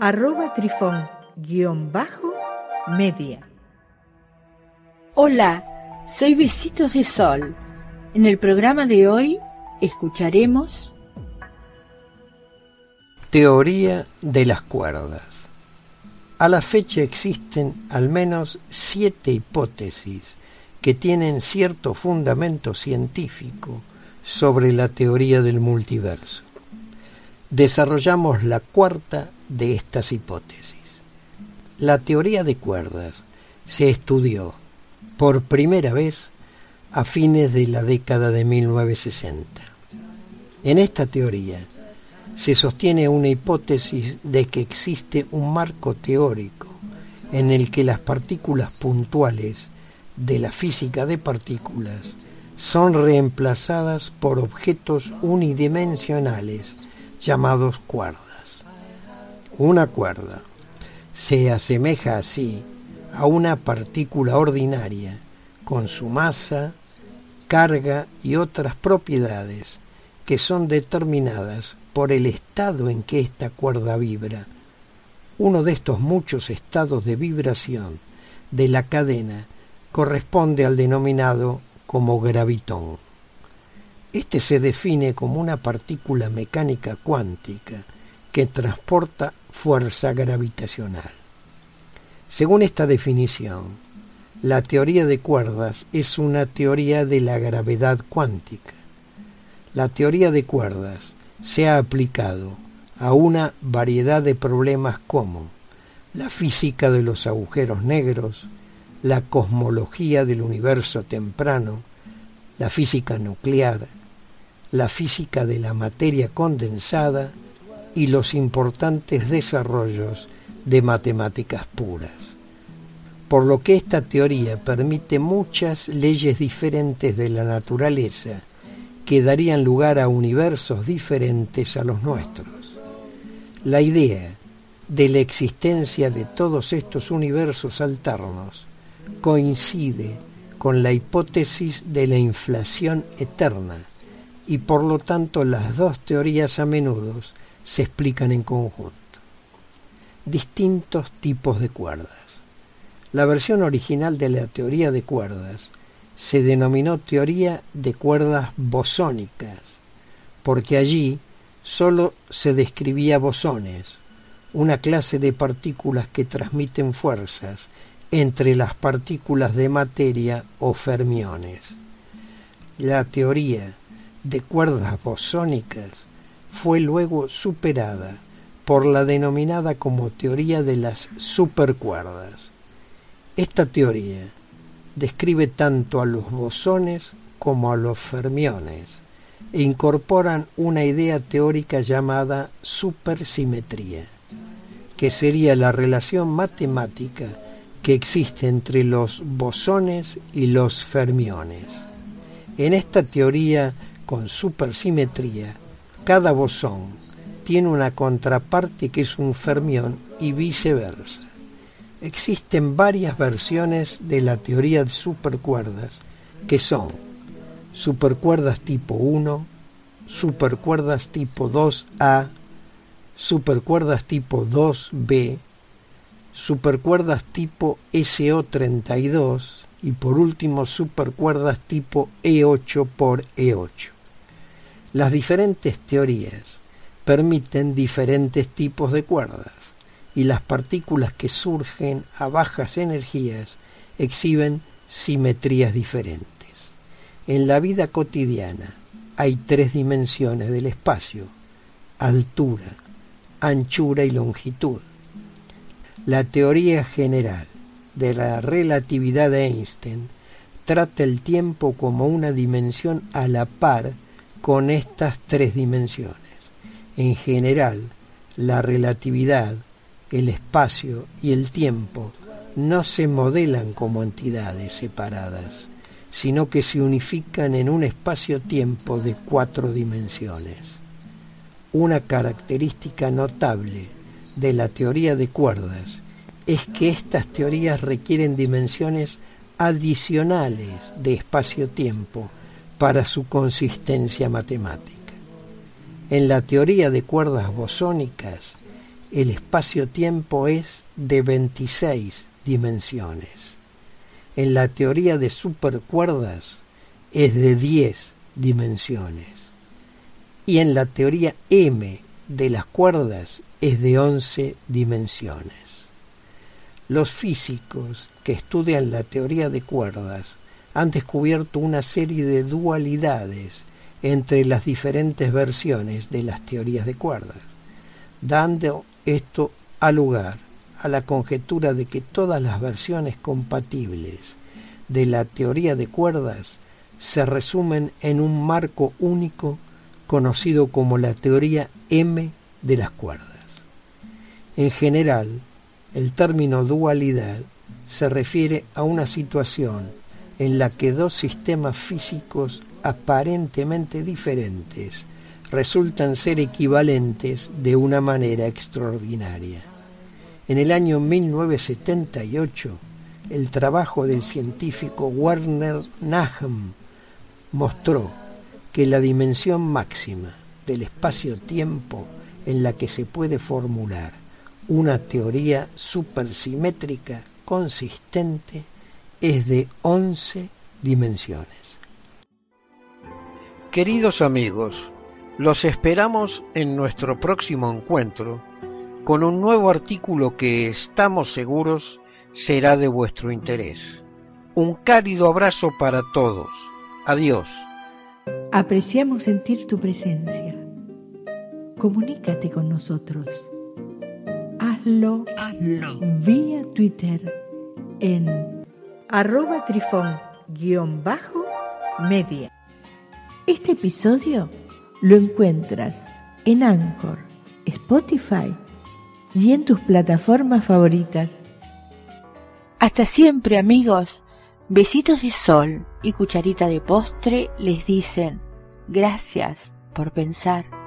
arroba trifón guion bajo media. Hola, soy Besitos de Sol. En el programa de hoy escucharemos Teoría de las cuerdas. A la fecha existen al menos siete hipótesis que tienen cierto fundamento científico sobre la teoría del multiverso. Desarrollamos la cuarta de estas hipótesis. La teoría de cuerdas se estudió por primera vez a fines de la década de 1960. En esta teoría se sostiene una hipótesis de que existe un marco teórico en el que las partículas puntuales de la física de partículas son reemplazadas por objetos unidimensionales llamados cuerdas. Una cuerda se asemeja así a una partícula ordinaria con su masa, carga y otras propiedades que son determinadas por el estado en que esta cuerda vibra. Uno de estos muchos estados de vibración de la cadena corresponde al denominado como gravitón. Este se define como una partícula mecánica cuántica que transporta fuerza gravitacional. Según esta definición, la teoría de cuerdas es una teoría de la gravedad cuántica. La teoría de cuerdas se ha aplicado a una variedad de problemas como la física de los agujeros negros, la cosmología del universo temprano, la física nuclear, la física de la materia condensada y los importantes desarrollos de matemáticas puras. Por lo que esta teoría permite muchas leyes diferentes de la naturaleza que darían lugar a universos diferentes a los nuestros. La idea de la existencia de todos estos universos alternos coincide con la hipótesis de la inflación eterna y por lo tanto las dos teorías a menudo se explican en conjunto. Distintos tipos de cuerdas. La versión original de la teoría de cuerdas se denominó teoría de cuerdas bosónicas, porque allí sólo se describía bosones, una clase de partículas que transmiten fuerzas entre las partículas de materia o fermiones. La teoría de cuerdas bosónicas fue luego superada por la denominada como teoría de las supercuerdas. Esta teoría describe tanto a los bosones como a los fermiones e incorporan una idea teórica llamada supersimetría, que sería la relación matemática que existe entre los bosones y los fermiones. En esta teoría con supersimetría cada bosón tiene una contraparte que es un fermión y viceversa. Existen varias versiones de la teoría de supercuerdas que son supercuerdas tipo 1, supercuerdas tipo 2A, supercuerdas tipo 2B, supercuerdas tipo SO32 y por último supercuerdas tipo E8 por E8. Las diferentes teorías permiten diferentes tipos de cuerdas y las partículas que surgen a bajas energías exhiben simetrías diferentes. En la vida cotidiana hay tres dimensiones del espacio, altura, anchura y longitud. La teoría general de la relatividad de Einstein trata el tiempo como una dimensión a la par con estas tres dimensiones. En general, la relatividad el espacio y el tiempo no se modelan como entidades separadas, sino que se unifican en un espacio-tiempo de cuatro dimensiones. Una característica notable de la teoría de cuerdas es que estas teorías requieren dimensiones adicionales de espacio-tiempo para su consistencia matemática. En la teoría de cuerdas bosónicas, el espacio-tiempo es de 26 dimensiones. En la teoría de supercuerdas es de 10 dimensiones. Y en la teoría M de las cuerdas es de 11 dimensiones. Los físicos que estudian la teoría de cuerdas han descubierto una serie de dualidades entre las diferentes versiones de las teorías de cuerdas, dando esto a lugar a la conjetura de que todas las versiones compatibles de la teoría de cuerdas se resumen en un marco único conocido como la teoría M de las cuerdas. En general, el término dualidad se refiere a una situación en la que dos sistemas físicos aparentemente diferentes resultan ser equivalentes de una manera extraordinaria. En el año 1978, el trabajo del científico Werner Nachm mostró que la dimensión máxima del espacio-tiempo en la que se puede formular una teoría supersimétrica consistente es de 11 dimensiones. Queridos amigos, los esperamos en nuestro próximo encuentro con un nuevo artículo que estamos seguros será de vuestro interés. Un cálido abrazo para todos. Adiós. Apreciamos sentir tu presencia. Comunícate con nosotros. Hazlo, Hazlo. vía Twitter en arroba trifón-media. Este episodio lo encuentras en Anchor, Spotify y en tus plataformas favoritas. Hasta siempre amigos. Besitos de sol y cucharita de postre les dicen gracias por pensar.